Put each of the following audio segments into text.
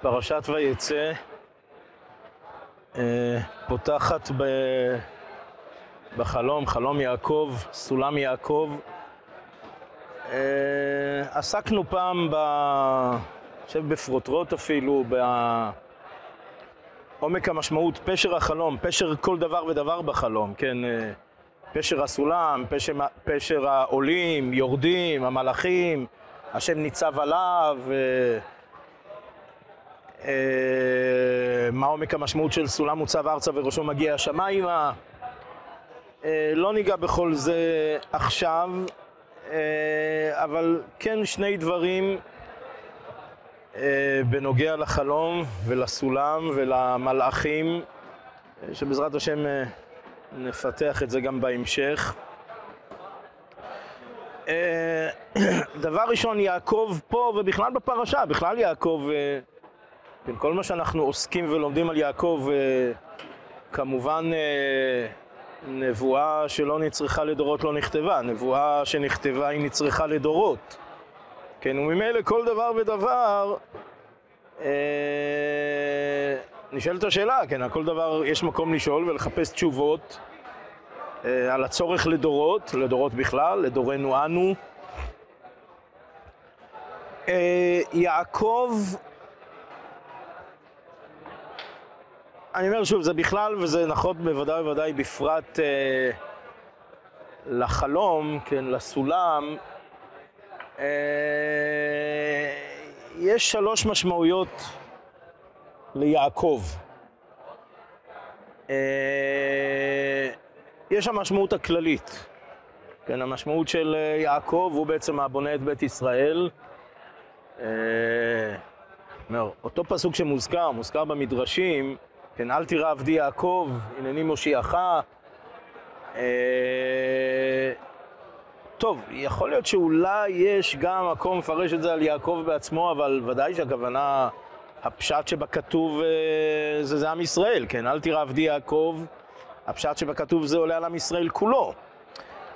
פרשת ויצא אה, פותחת. בחלום, חלום יעקב, סולם יעקב. אה, עסקנו פעם, ב... אני חושב בפרוטרוט אפילו, בעומק המשמעות, פשר החלום, פשר כל דבר ודבר בחלום, כן? אה, פשר הסולם, פשר, פשר העולים, יורדים, המלאכים, השם ניצב עליו, מה עומק המשמעות של סולם מוצב ארצה וראשו מגיע השמיימה. אה, לא ניגע בכל זה עכשיו, אה, אבל כן שני דברים בנוגע לחלום ולסולם ולמלאכים, שבעזרת השם נפתח את זה גם בהמשך. דבר ראשון, יעקב פה ובכלל בפרשה, בכלל יעקב כן, כל מה שאנחנו עוסקים ולומדים על יעקב, אה, כמובן אה, נבואה שלא נצרכה לדורות לא נכתבה, נבואה שנכתבה היא נצרכה לדורות. כן, וממילא כל דבר ודבר, אה, נשאלת השאלה, כן, על כל דבר יש מקום לשאול ולחפש תשובות אה, על הצורך לדורות, לדורות בכלל, לדורנו אנו. אה, יעקב אני אומר שוב, זה בכלל, וזה נכון בוודאי ובוודאי בפרט אה, לחלום, כן, לסולם, אה, יש שלוש משמעויות ליעקב. אה, יש המשמעות הכללית, כן, המשמעות של אה, יעקב הוא בעצם הבונה את בית ישראל. אה, אומר, אותו פסוק שמוזכר, מוזכר במדרשים, כן, אל תירא עבדי יעקב, הנני מושיעך. אה, טוב, יכול להיות שאולי יש גם מקום לפרש את זה על יעקב בעצמו, אבל ודאי שהכוונה, הפשט שבכתוב אה, זה, זה עם ישראל, כן? אל תירא עבדי יעקב, הפשט שבכתוב זה עולה על עם ישראל כולו.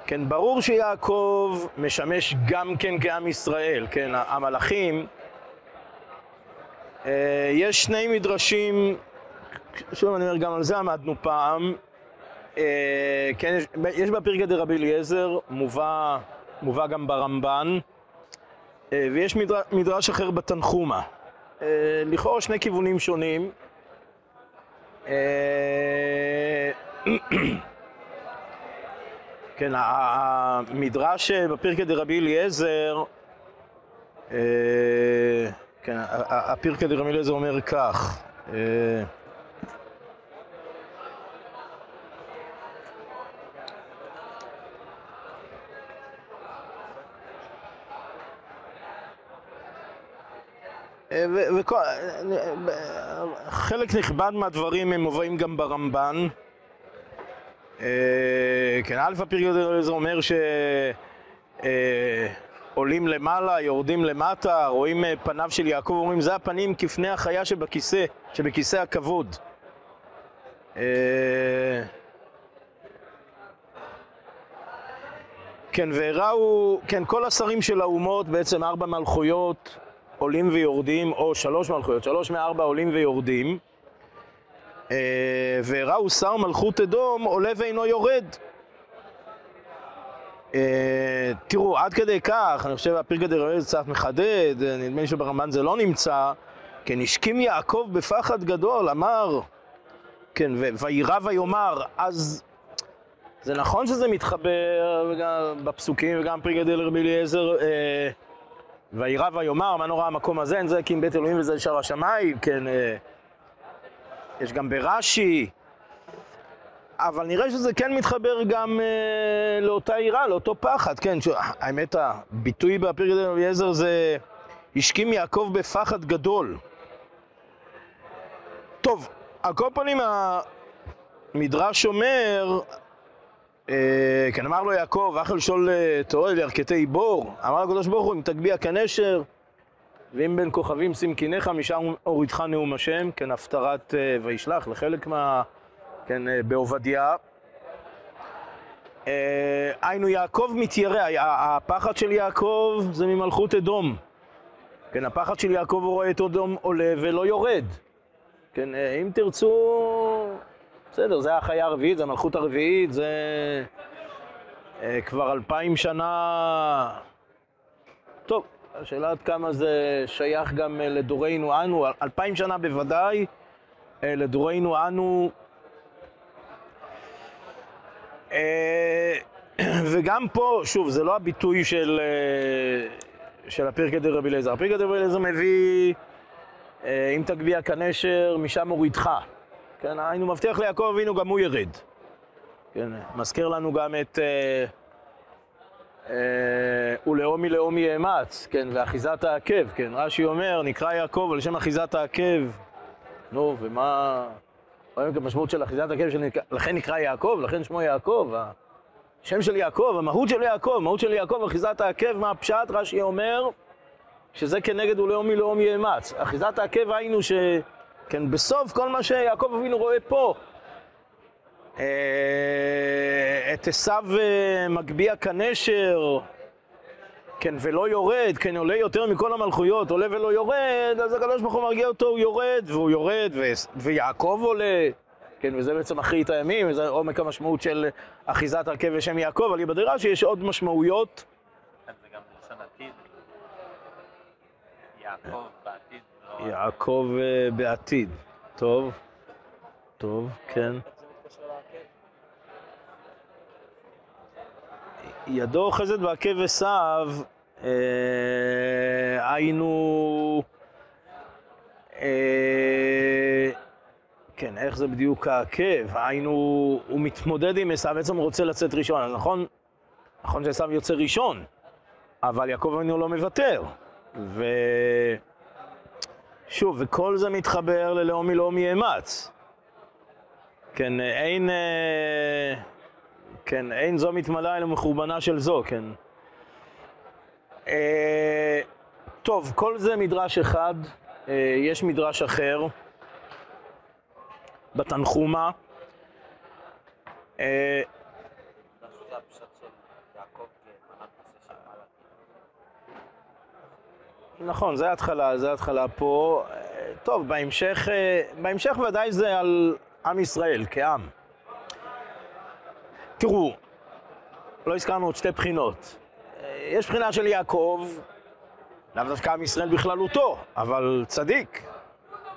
כן, ברור שיעקב משמש גם כן כעם ישראל, כן? המלאכים, אה, יש שני מדרשים שוב אני אומר, גם על זה עמדנו פעם. אה, כן, יש, יש בפרקא דרבי אליעזר, מובא, מובא גם ברמב"ן, אה, ויש מדר, מדרש אחר בתנחומה. אה, לכאורה שני כיוונים שונים. אה, כן, המדרש בפרקא דרבי אליעזר, אה, כן, הפרקא דרבי אליעזר אומר כך, אה, וחלק נכבד מהדברים הם מובאים גם ברמב"ן. אה, כן, אלפא פריגוד זה אומר שעולים למעלה, יורדים למטה, רואים אה, פניו של יעקב, אומרים זה הפנים כפני החיה שבכיסא, שבכיסא הכבוד. אה, כן, והראו, כן, כל השרים של האומות, בעצם ארבע מלכויות, עולים ויורדים, או שלוש מלכויות, שלוש מארבע עולים ויורדים, אה, וראו שר מלכות אדום עולה ואינו יורד. אה, תראו, עד כדי כך, אני חושב הפרקא דרעי קצת מחדד, נדמה לי שברמב"ן זה לא נמצא, כן, השכים יעקב בפחד גדול, אמר, כן, ויירא ויאמר, אז זה נכון שזה מתחבר בפסוקים וגם פרקא דרבי אליעזר, אה, וירא ויאמר, מה נורא המקום הזה, אין זה הקים בית אלוהים וזה שער השמיים, כן, אה, יש גם ברש"י, אבל נראה שזה כן מתחבר גם אה, לאותה יראה, לאותו פחד, כן, ש... האמת, הביטוי בפרק אליעזר זה השכים יעקב בפחד גדול. טוב, על כל פנים המדרש אומר, כן אמר לו יעקב, אחל שול אה, תורה לירכתי בור, אמר לקדוש ברוך הוא, אם תגביה כנשר, ואם בין כוכבים שים קיניך, משם הורידך נאום השם, כן, הפטרת אה, וישלח לחלק מה... כן, בעובדיה. היינו, יעקב מתיירא, הפחד של יעקב זה ממלכות אדום. כן, הפחד של יעקב הוא רואה את אדום עולה ולא יורד. כן, אה, אם תרצו, בסדר, זה החיה הרביעית, זה המלכות הרביעית, זה אה, כבר אלפיים שנה... טוב, השאלה עד כמה זה שייך גם אה, לדורנו אנו, אלפיים שנה בוודאי, לדורנו אנו. וגם פה, שוב, זה לא הביטוי של, של הפרקי רבי אליעזר. הפרקי רבי אליעזר מביא, אם תגביה כנשר, משם הורידך. כן, היינו מבטיח ליעקב אבינו, גם הוא ירד. כן, מזכיר לנו גם את אה, אה, ולאומי לאומי אאמץ, כן, ואחיזת העקב, כן, רש"י אומר, נקרא יעקב על שם אחיזת העקב. נו, ומה... רואים את המשמעות של אחיזת שנק... לכן נקרא יעקב, לכן שמו יעקב. השם של יעקב, המהות של יעקב, המהות של יעקב, אחיזת העקב, מה הפשט? רש"י אומר שזה כנגד ולאומי לאומי אאמץ. אחיזת העקב היינו ש... כן, בסוף כל מה שיעקב אבינו רואה פה, אה, את עשיו אה, מגביה כנשר, כן, ולא יורד, כן, עולה יותר מכל המלכויות, עולה ולא יורד, אז הקדוש ברוך הוא מרגיע אותו, הוא יורד, והוא יורד, ו... ויעקב עולה, כן, וזה בעצם אחרית הימים, וזה עומק המשמעות של אחיזת הרכב ושם יעקב, אבל בדירה שיש עוד משמעויות. זה גם בלשון עתיד. יעקב. יעקב אה, בעתיד. טוב, טוב, כן. ידו אוחזת בעקב עשיו, אה, היינו... אה, כן, איך זה בדיוק העקב? היינו, הוא מתמודד עם עשיו, בעצם הוא רוצה לצאת ראשון, אז נכון, נכון שעשיו יוצא ראשון, אבל יעקב אבינו לא מוותר. ו... שוב, וכל זה מתחבר ללאומי לאומי אאמץ. כן, אין, אה, כן, אין זו מתמלאה אלא מחורבנה של זו, כן. אה, טוב, כל זה מדרש אחד, אה, יש מדרש אחר בתנחומה. נכון, זה ההתחלה, זה ההתחלה פה. טוב, בהמשך, בהמשך ודאי זה על עם ישראל כעם. תראו, לא הזכרנו עוד שתי בחינות. יש בחינה של יעקב, לאו דווקא עם ישראל בכללותו, אבל צדיק.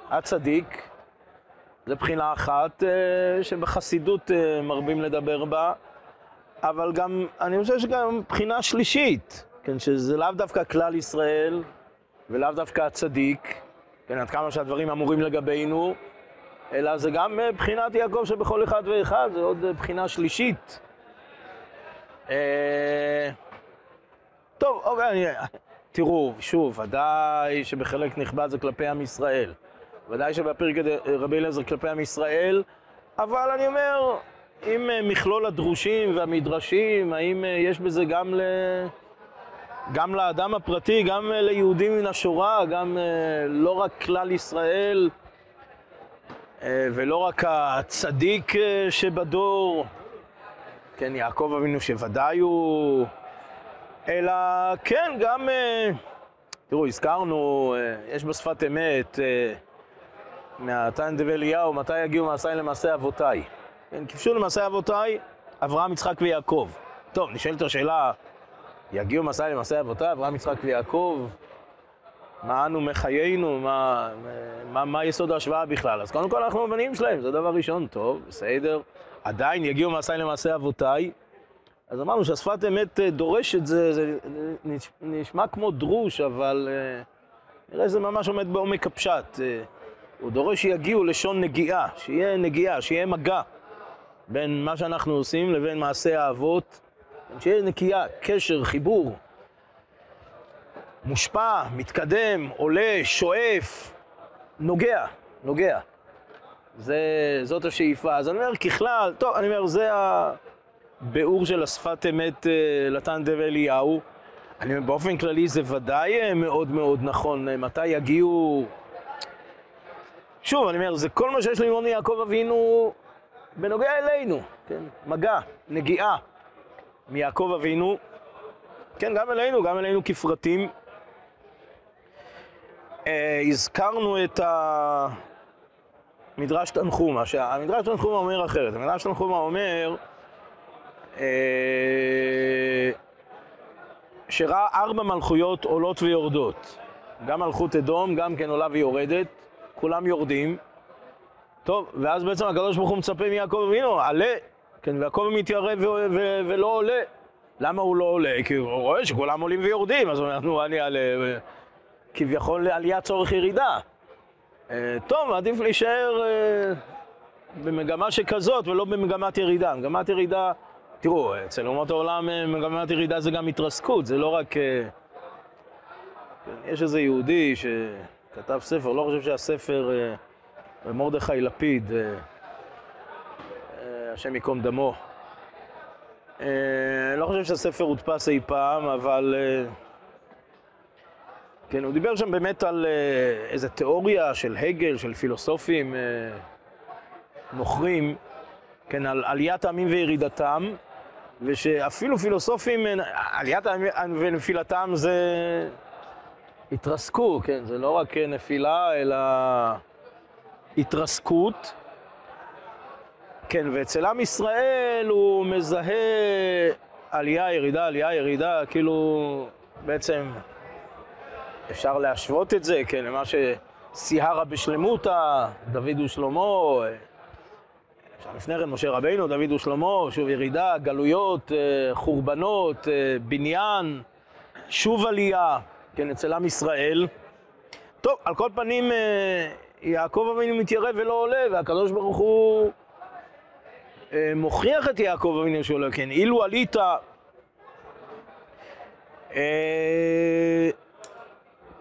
הצדיק, זו בחינה אחת שבחסידות מרבים לדבר בה, אבל גם, אני חושב שגם בחינה שלישית, כן, שזה לאו דווקא כלל ישראל, ולאו דווקא הצדיק, כן, עד כמה שהדברים אמורים לגבינו, אלא זה גם בחינת יעקב שבכל אחד ואחד, זה עוד בחינה שלישית. אה... טוב, אוקיי, תראו, שוב, ודאי שבחלק נכבד זה כלפי עם ישראל. ודאי שבפרק רבי אליעזר כלפי עם ישראל, אבל אני אומר, אם מכלול הדרושים והמדרשים, האם יש בזה גם ל... גם לאדם הפרטי, גם אה, ליהודים מן השורה, גם אה, לא רק כלל ישראל אה, ולא רק הצדיק שבדור, כן, יעקב אבינו שוודאי הוא, אלא כן, גם, תראו, הזכרנו, יש בשפת אמת, מהתן דבי אליהו, מתי יגיעו מעשיי למעשה אבותיי. כן, כבשו למעשה אבותיי, אברהם, יצחק ויעקב. טוב, נשאלת השאלה, יגיעו מסע למסע אבותיו, אברהם, יצחק ויעקב, מה אנו מחיינו, מה, מה, מה יסוד ההשוואה בכלל? אז קודם כל אנחנו הבנים שלהם, זה דבר ראשון, טוב, בסדר. עדיין יגיעו מסע למעשה אבותיי. אז אמרנו שהשפת אמת אה, דורשת, זה, זה נשמע כמו דרוש, אבל אה, נראה שזה ממש עומד בעומק הפשט. אה, הוא דורש שיגיעו לשון נגיעה, שיהיה נגיעה, שיהיה מגע בין מה שאנחנו עושים לבין מעשה האבות. שיהיה נקייה, קשר, חיבור, מושפע, מתקדם, עולה, שואף, נוגע, נוגע. זה, זאת השאיפה. אז אני אומר, ככלל, טוב, אני אומר, זה הביאור של השפת אמת אה, דב אליהו. אני אומר, באופן כללי זה ודאי אה, מאוד מאוד נכון. מתי יגיעו... שוב, אני אומר, זה כל מה שיש ללמוד מיעקב אבינו בנוגע אלינו, כן? מגע, נגיעה. מיעקב אבינו, כן, גם אלינו, גם אלינו כפרטים. אה, הזכרנו את המדרש תנחומה, שהמדרש תנחומה אומר אחרת. המדרש תנחומה אומר אה, שראה ארבע מלכויות עולות ויורדות. גם מלכות אדום, גם כן עולה ויורדת, כולם יורדים. טוב, ואז בעצם הקדוש ברוך הוא מצפה מיעקב אבינו, עלה, כן, ויעקב מתיירא ו- ו- ולא עולה. למה הוא לא עולה? כי הוא רואה שכולם עולים ויורדים, אז הוא אומר, נו, אני אעלה, כביכול עלייה צורך ירידה. אה, טוב, עדיף להישאר אה, במגמה שכזאת ולא במגמת ירידה. מגמת ירידה, תראו, אצל אומות העולם אה, מגמת ירידה זה גם התרסקות, זה לא רק... כן, יש איזה יהודי שכתב ספר, לא חושב שהספר, אה, מרדכי לפיד, אה, השם ייקום דמו. אה, אני לא חושב שהספר הודפס אי פעם, אבל... אה, כן, הוא דיבר שם באמת על אה, איזו תיאוריה של הגל, של פילוסופים נוכרים, כן, על עליית העמים וירידתם, ושאפילו פילוסופים, עליית ונפילתם זה התרסקו, כן, זה לא רק נפילה, אלא התרסקות. כן, ואצל עם ישראל הוא מזהה עלייה, ירידה, עלייה, ירידה, כאילו בעצם אפשר להשוות את זה, כן, למה שסיהרה בשלמותה, דוד ושלמה, אפשר לפני כן משה רבינו, דוד ושלמה, שוב ירידה, גלויות, אה, חורבנות, אה, בניין, שוב עלייה, כן, אצל עם ישראל. טוב, על כל פנים, אה, יעקב אבינו מתיירא ולא עולה, והקדוש ברוך הוא מוכיח את יעקב אבינו שעולה, כן, אילו עלית...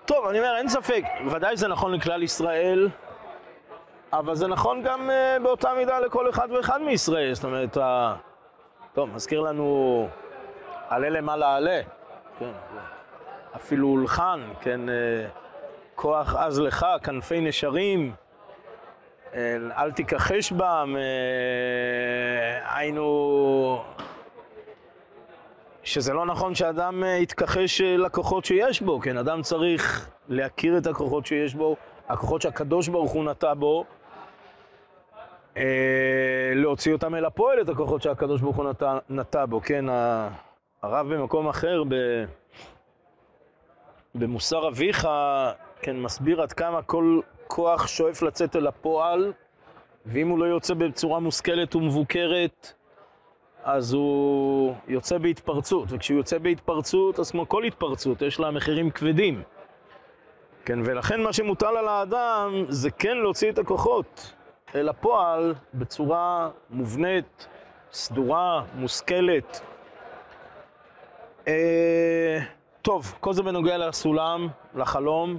טוב, אני אומר, אין ספק, ודאי זה נכון לכלל ישראל, אבל זה נכון גם uh, באותה מידה לכל אחד ואחד מישראל. זאת אומרת, ה... טוב, מזכיר לנו עלה למעלה עלה, כן, אפילו הולחן, כן, כוח עז לך, כנפי נשרים, אל תיכחש בם, היינו... שזה לא נכון שאדם יתכחש לכוחות שיש בו, כן? אדם צריך להכיר את הכוחות שיש בו, הכוחות שהקדוש ברוך הוא נטע בו, אה, להוציא אותם אל הפועל, את הכוחות שהקדוש ברוך הוא נטע, נטע בו, כן? הרב במקום אחר, ב, במוסר אביך, כן, מסביר עד כמה כל כוח שואף לצאת אל הפועל, ואם הוא לא יוצא בצורה מושכלת ומבוקרת, אז הוא יוצא בהתפרצות, וכשהוא יוצא בהתפרצות, אז כמו כל התפרצות, יש לה מחירים כבדים. כן, ולכן מה שמוטל על האדם זה כן להוציא את הכוחות אל הפועל בצורה מובנית, סדורה, מושכלת. אה, טוב, כל זה בנוגע לסולם, לחלום.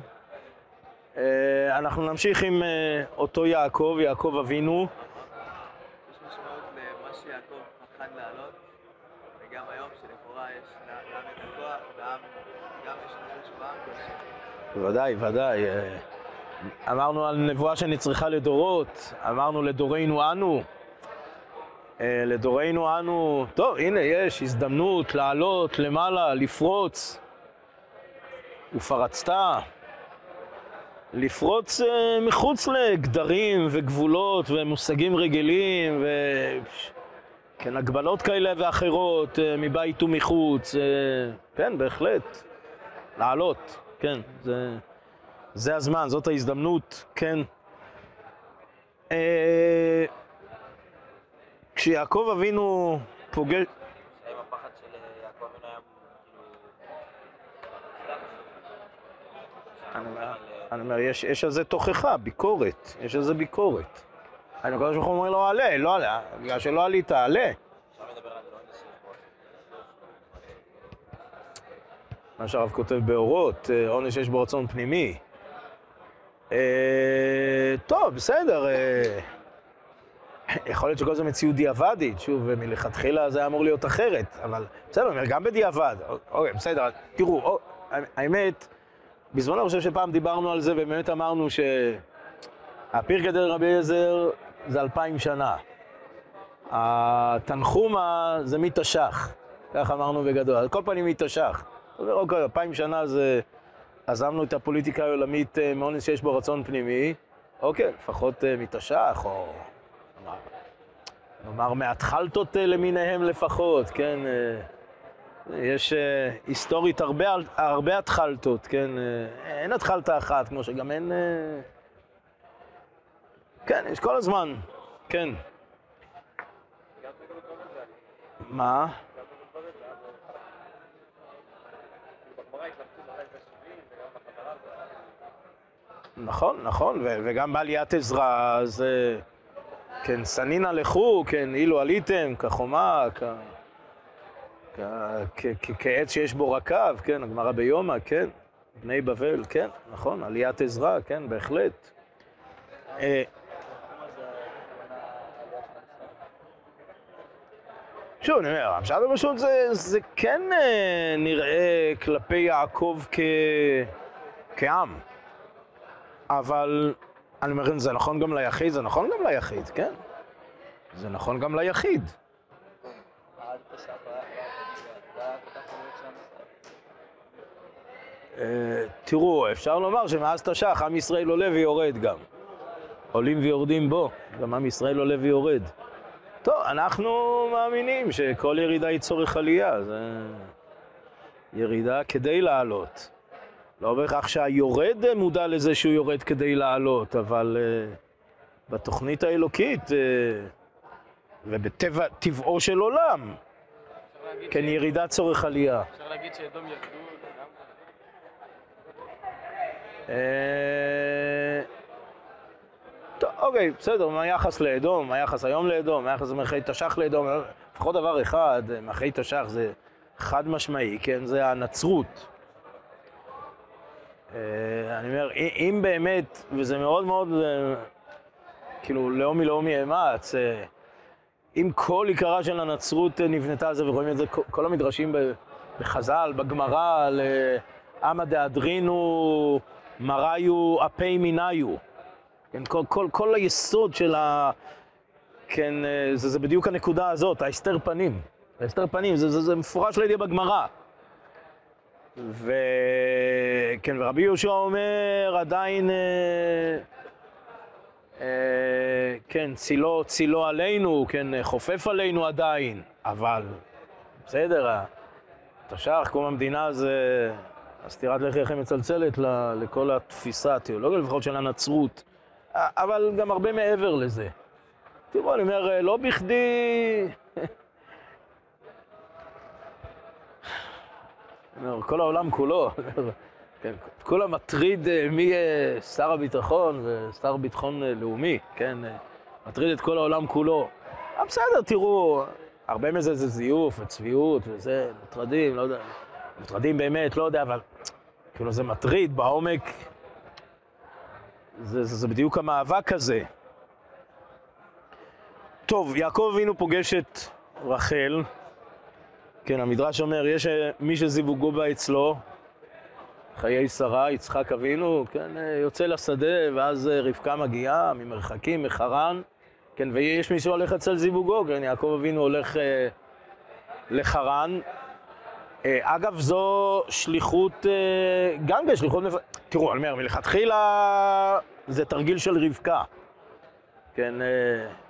אה, אנחנו נמשיך עם אה, אותו יעקב, יעקב אבינו. יש משמעות למה שיעקב פחד לעלות, וגם היום שלכאורה יש לעם את הכוח, והעם גם יש נחש בעם. ודאי, ודאי. אה, אמרנו על נבואה שנצרכה לדורות, אמרנו לדורנו אנו. לדורנו אנו, טוב, הנה יש הזדמנות לעלות למעלה, לפרוץ. ופרצת. לפרוץ אה, מחוץ לגדרים וגבולות ומושגים רגילים ו... כן, הגבלות כאלה ואחרות אה, מבית ומחוץ. אה, כן, בהחלט. לעלות, כן, זה, זה הזמן, זאת ההזדמנות, כן. אה, כשיעקב אבינו פוגש... האם הפחד של יעקב אבינו היה אני אומר, כאילו... אני אומר, יש, יש על זה תוכחה, ביקורת, יש על זה ביקורת. אני הקדוש ברוך הוא אומר לו, עלה, לא עלה, בגלל שלא עלית, עלה. מה שהרב כותב באורות, אה, עונש יש בו רצון פנימי. אה, טוב, בסדר. אה, יכול להיות שכל זה מציאות דיעבדית, שוב, מלכתחילה זה היה אמור להיות אחרת, אבל בסדר, גם בדיעבד. אוקיי, בסדר, תראו, או, האמת, בזמנו אני חושב שפעם דיברנו על זה, ובאמת אמרנו שהפיר כדי רבי אליעזר זה אלפיים שנה. התנחומה זה מתש"ח, כך אמרנו בגדול. על כל פנים מתש"ח. אוקיי, אלפיים שנה זה עזבנו את הפוליטיקה העולמית אה, מאונס שיש בו רצון פנימי, אוקיי, לפחות אה, מתש"ח, או נאמר, מהתחלתות למיניהם לפחות, כן? יש היסטורית הרבה, הרבה התחלתות, כן? אין התחלתה אחת, כמו שגם אין... כן, יש כל הזמן, כן. מה? נכון, נכון, וגם בעליית עזרא, אז כן, סנינא לכו, כן, אילו עליתם, כחומה, כעץ שיש בו רקב, כן, הגמרא ביומא, כן, בני בבל, כן, נכון, עליית עזרא, כן, בהחלט. אה, שוב, אני אומר, הפשט הפשוט זה, כן אה, נראה כלפי יעקב. כעם. אבל אני אומר, זה נכון גם ליחיד, זה נכון גם ליחיד, כן? זה נכון גם ליחיד. אה, תראו, אפשר לומר שמאז תש"ח עם ישראל עולה ויורד גם. עולים ויורדים בו, גם עם ישראל עולה ויורד. טוב, אנחנו מאמינים שכל ירידה היא צורך עלייה, זה ירידה כדי לעלות. לא בהכרח שהיורד מודע לזה שהוא יורד כדי לעלות, אבל uh, בתוכנית האלוקית uh, ובטבע, טבעו של עולם, כן. ירידה צורך עלייה. אפשר להגיד שאדום ירדו טוב, אוקיי, בסדר, מה היחס לאדום? מה היחס היום לאדום? מה היחס למלכי תש"ח לאדום? לפחות דבר אחד, מלכי תש"ח זה חד משמעי, כן? זה הנצרות. אה, אני אומר, אם באמת, וזה מאוד מאוד, אה, כאילו, לאומי לאומי אמץ, אה, אם כל עיקרה של הנצרות נבנתה על זה, ורואים את זה, כל המדרשים בחז"ל, בגמרא, לעמא דאדרינו, מראיו אפי מיניו. כן, כל, כל, כל היסוד של ה... כן, זה, זה בדיוק הנקודה הזאת, ההסתר פנים. ההסתר פנים, זה, זה, זה מפורש לידי בגמרא. וכן, ורבי יהושע אומר, עדיין, אה, אה, כן, צילו, צילו עלינו, כן, חופף עלינו עדיין, אבל בסדר, התש"ח, קום המדינה זה הסטירת לחי הכי מצלצלת לכל התפיסה התיאולוגיה, לפחות של הנצרות, אבל גם הרבה מעבר לזה. תראו, אני אומר, לא בכדי... כל העולם כולו, כן, כולם מטריד אה, מי יהיה שר הביטחון ושר ביטחון אה, לאומי, כן, אה, מטריד את כל העולם כולו. בסדר, תראו, הרבה מזה זה זיוף וצביעות וזה, מטרדים, לא יודע, מטרדים באמת, לא יודע, אבל כאילו זה מטריד בעומק, זה, זה, זה בדיוק המאבק הזה. טוב, יעקב אבינו פוגש את רחל, כן, המדרש אומר, יש אה, מי שזיווגו בה אצלו, חיי שרה, יצחק אבינו, כן, אה, יוצא לשדה, ואז אה, רבקה מגיעה ממרחקים, מחרן, כן, ויש מי שהולך אצל זיווגו, כן, יעקב אבינו הולך אה, לחרן. אה, אגב, זו שליחות, אה, גם בשליחות, מפ... תראו, אני אומר, מלכתחילה זה תרגיל של רבקה. כן, אה,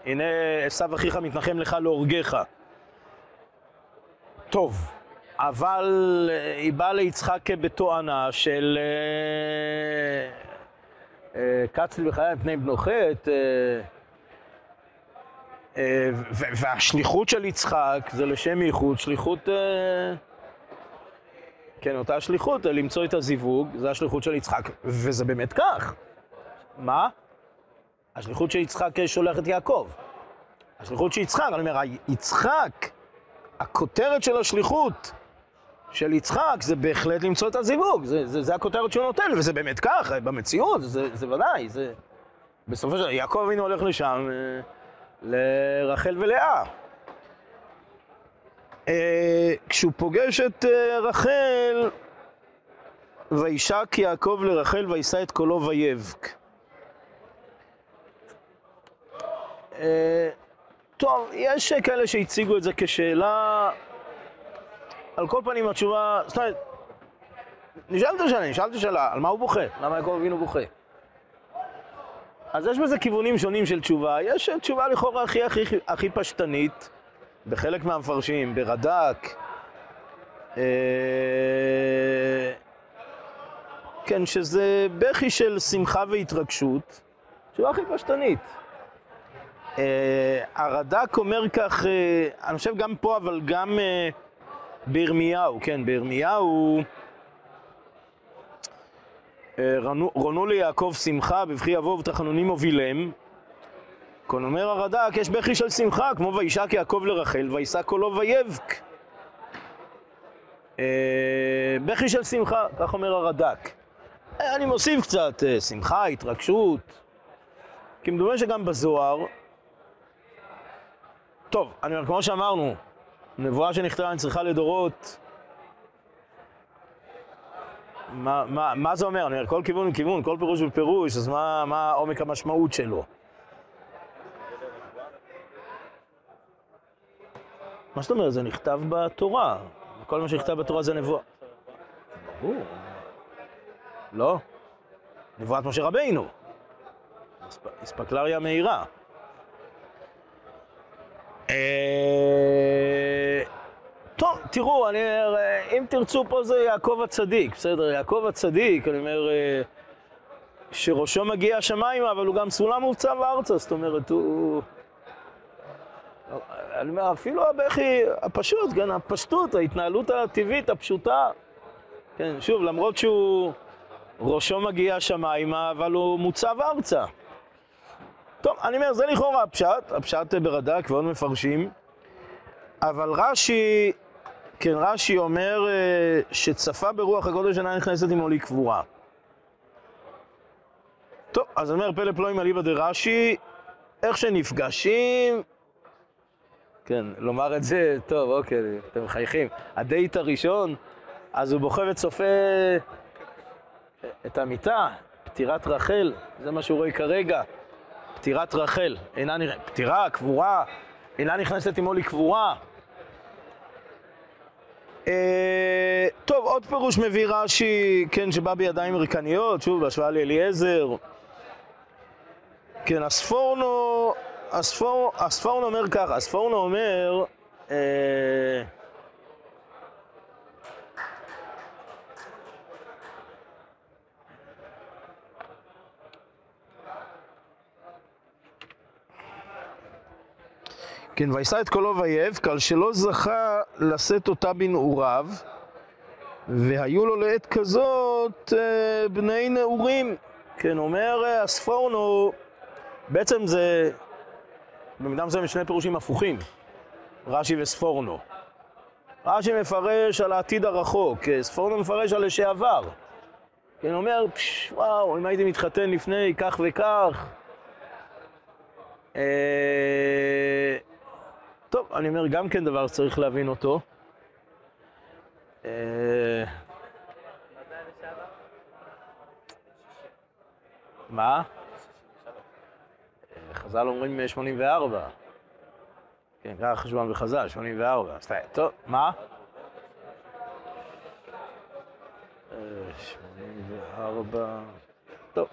הנה עשו אחיך מתנחם לך להורגך. טוב, אבל אה, היא באה ליצחק בתואנה של אה, אה, קצל בחיי פני בנו חטא, והשליחות של יצחק זה לשם ייחוד, שליחות, כן, אותה שליחות, למצוא את הזיווג, זה השליחות של יצחק, וזה באמת כך. מה? השליחות של יצחק שולח את יעקב. השליחות של יצחק, אני אומר, יצחק הכותרת של השליחות של יצחק זה בהחלט למצוא את הזיווג, זה, זה, זה הכותרת שהוא נותן, וזה באמת כך, במציאות, זה, זה ודאי, זה... בסופו של דבר, יעקב אבינו הולך לשם, אה, לרחל ולאה. אה, כשהוא פוגש את אה, רחל, וישק יעקב לרחל וישא את קולו ויבק. טוב, יש כאלה שהציגו את זה כשאלה, על כל פנים התשובה, זאת אומרת, נשאלת שאלה, נשאלת שאלה, על מה הוא בוכה? למה יעקב אבינו בוכה? אז יש בזה כיוונים שונים של תשובה. יש תשובה לכאורה הכי, הכי, הכי פשטנית, בחלק מהמפרשים, ברד"ק. אה, כן, שזה בכי של שמחה והתרגשות, תשובה הכי פשטנית. אה, הרד"ק אומר כך, אה, אני חושב גם פה, אבל גם בירמיהו, כן, בירמיהו רונו ליעקב שמחה, בבכי יבוא ובתחנונים הובילם. כאן אומר הרד"ק, יש בכי של שמחה, כמו וישק יעקב לרחל, וישא קולו ויבק. אה, בכי של שמחה, כך אומר הרד"ק. אה, אני מוסיף קצת אה, שמחה, התרגשות. כי מדומה שגם בזוהר, טוב, אני אומר, כמו שאמרנו, נבואה שנכתבה צריכה לדורות, מה, מה, מה זה אומר? אני אומר, כל כיוון הוא כיוון, כל פירוש הוא פירוש, אז מה, מה עומק המשמעות שלו? מה זאת אומרת? זה נכתב בתורה. כל מה שנכתב בתורה זה נבואה. ברור. לא. נבואת משה רבינו. אספקלריה מהירה. אה, טוב, תראו, אני אומר, אם תרצו פה זה יעקב הצדיק, בסדר? יעקב הצדיק, אני אומר, אה, שראשו מגיע השמיימה, אבל הוא גם סולם מובצב ארצה, זאת אומרת, הוא... אני אומר, אפילו הבכי הפשוט, כן, הפשטות, ההתנהלות הטבעית, הפשוטה, כן, שוב, למרות שהוא ראשו מגיע השמיימה, אבל הוא מוצב ארצה. טוב, אני אומר, זה לכאורה הפשט, הפשט ברד"ק ועוד מפרשים, אבל רש"י כן, רש"י אומר אה, שצפה ברוח הקודש אינה נכנסת עמו לקבורה. טוב, אז אני אומר, פלא פלואים אליבא דרש"י, איך שנפגשים, כן, לומר את זה, טוב, אוקיי, אתם מחייכים. הדייט הראשון, אז הוא בוכה וצופה את המיטה, פטירת רחל, זה מה שהוא רואה כרגע, פטירת רחל, אינה נראית, פטירה, קבורה, אינה נכנסת עמו לקבורה. אה, טוב, עוד פירוש מביא רש"י, כן, שבא בידיים ריקניות, שוב, בהשוואה לאליעזר. כן, הספורנו, הספור, הספורנו אומר ככה, הספורנו אומר, אה, כן, וישא את קולו ויבק, על שלא זכה לשאת אותה בנעוריו, והיו לו לעת כזאת אה, בני נעורים. כן, אומר אה, הספורנו, בעצם זה, במידה מסוימת שני פירושים הפוכים, רש"י וספורנו. רש"י מפרש על העתיד הרחוק, אה, ספורנו מפרש על לשעבר. כן, אומר, פש, וואו, אם הייתי מתחתן לפני כך וכך, אה, טוב, אני אומר, גם כן דבר שצריך להבין אותו. אה, מה? אה, חז"ל אומרים 84. כן, ככה חשבון בחז"ל, 84. טוב, מה? 84. אה, טוב,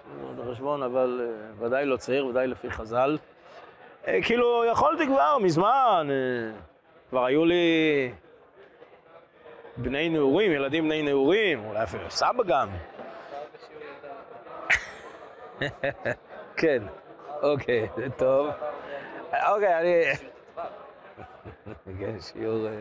חשבון, אבל ודאי לא צעיר, ודאי לפי חז"ל. אה, כאילו, יכולתי כבר מזמן, אה, כבר היו לי בני נעורים, ילדים בני נעורים, אולי אפילו סבא גם. כן, אוקיי, זה טוב. אוקיי, אני... כן, שיעור... אה.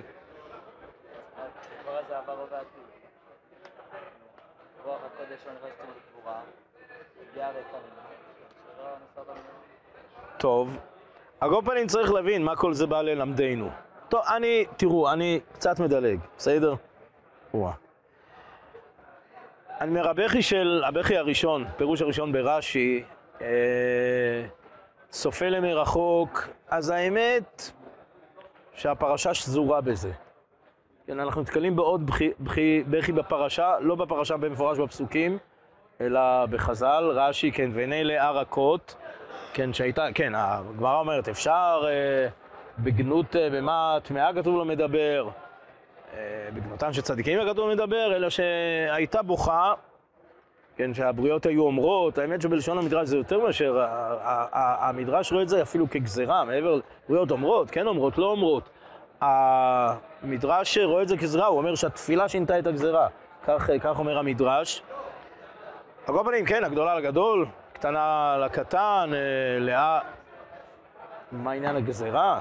טוב. על כל פנים צריך להבין מה כל זה בא ללמדנו. טוב, אני, תראו, אני קצת מדלג, בסדר? וואה. אני אומר, הבכי של, הבכי הראשון, פירוש הראשון ברש"י, אה, צופה למרחוק, אז האמת שהפרשה שזורה בזה. כן, אנחנו נתקלים בעוד בכי, בכי, בכי בפרשה, לא בפרשה במפורש בפסוקים, אלא בחז"ל, רש"י, כן, ועיני לאה רכות, כן, שהייתה, כן, הגמרא אומרת, אפשר אה, בגנות, אה, במה טמאה כתוב לו מדבר, אה, בגנותם של צדיקים הכתוב מדבר, אלא שהייתה בוכה, כן, שהבריות היו אומרות, האמת שבלשון המדרש זה יותר מאשר, המדרש רואה את זה אפילו כגזרה, מעבר לבריות אומרות, כן אומרות, לא אומרות. המדרש רואה את זה כגזרה, הוא אומר שהתפילה שינתה את הגזרה. כך, כך אומר המדרש. על כל פנים, כן, הגדולה לגדול, קטנה לקטן, אה, לאה... מה עניין הגזרה?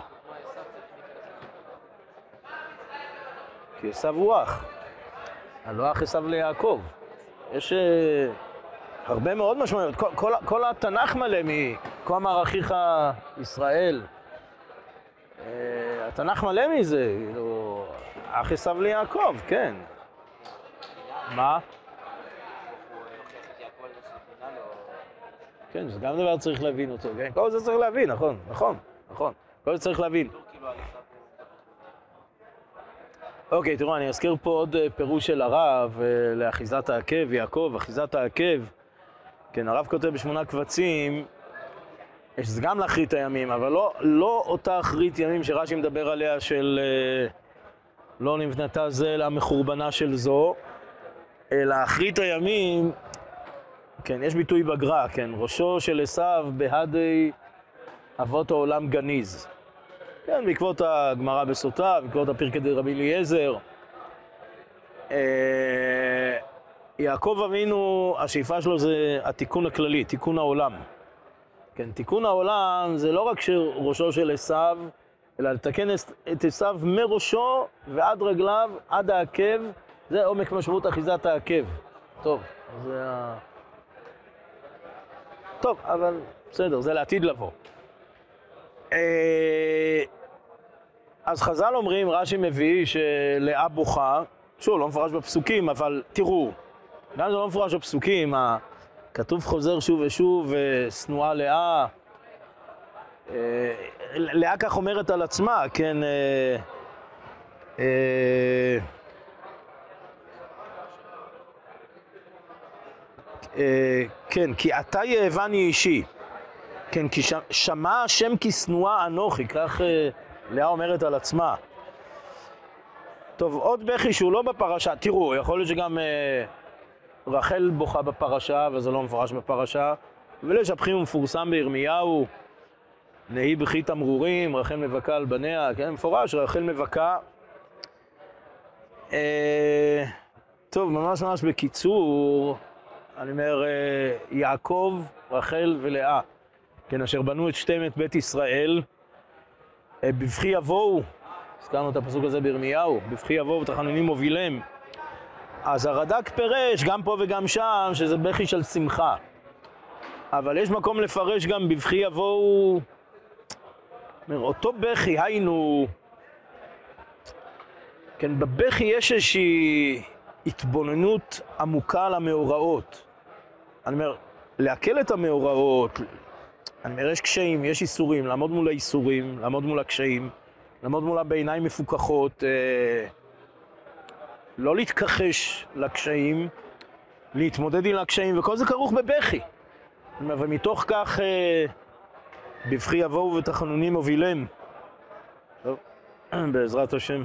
כי עשו הוא אח. הלא אח עשו ליעקב. יש uh, הרבה מאוד משמעויות. כל, התנ"ך מלא מ"כה אמר אחיך ישראל". Uh, התנ"ך מלא מזה, כאילו, אח עשו ליעקב, כן. מה? כן, זה גם דבר שצריך להבין אותו, כן? כל זה צריך להבין, נכון, נכון, נכון. כל זה צריך להבין. אוקיי, תראו, אני אזכיר פה עוד אה, פירוש של הרב אה, לאחיזת העקב, יעקב, אחיזת העקב. כן, הרב כותב בשמונה קבצים, שזה גם לאחרית הימים, אבל לא, לא אותה אחרית ימים שרש"י מדבר עליה של אה, לא נבנתה זה אלא מחורבנה של זו, אלא אחרית הימים, כן, יש ביטוי בגר"א, כן, ראשו של עשיו בהדי אבות העולם גניז. כן, בעקבות הגמרא בסוטה, בעקבות הפרקי דרבי אליעזר. אה, יעקב אבינו, השאיפה שלו זה התיקון הכללי, תיקון העולם. כן, תיקון העולם זה לא רק שראשו של עשיו, אלא לתקן את עשיו מראשו ועד רגליו, עד העקב, זה עומק משמעות אחיזת העקב. טוב, זה ה... טוב, אבל בסדר, זה לעתיד לבוא. אה, אז חז"ל אומרים, רש"י מביא שלאה בוכה, שוב, לא מפורש בפסוקים, אבל תראו, גם זה לא מפורש בפסוקים, כתוב חוזר שוב ושוב, שנואה לאה, אה, לאה כך אומרת על עצמה, כן, כן, כי אתה יאבני אישי. כן, כי שמע השם כי שנואה אנוכי, כך אה, לאה אומרת על עצמה. טוב, עוד בכי שהוא לא בפרשה, תראו, יכול להיות שגם אה, רחל בוכה בפרשה, וזה לא מפורש בפרשה, ולש הפכים הוא מפורסם בירמיהו, נהי בכי תמרורים, רחל מבכה על בניה, כן, מפורש, רחל מבכה. אה, טוב, ממש ממש בקיצור, אני אומר, אה, יעקב, רחל ולאה. כן, אשר בנו את שתיהם את בית ישראל, אה, בבכי יבואו, הזכרנו את הפסוק הזה בירמיהו, בבכי יבואו ותחנונים מובילם. אז הרד"ק פירש, גם פה וגם שם, שזה בכי של שמחה. אבל יש מקום לפרש גם בבכי יבואו, אותו בכי, היינו, כן, בבכי יש איזושהי התבוננות עמוקה על המאורעות. אני אומר, לעכל את המאורעות, אני אומר, יש קשיים, יש איסורים, לעמוד מול האיסורים, לעמוד מול הקשיים, לעמוד מולה בעיניים מפוכחות, אה, לא להתכחש לקשיים, להתמודד עם הקשיים, וכל זה כרוך בבכי. ומתוך כך, אה, בבכי יבואו ותחנונים הובילם. טוב, בעזרת השם.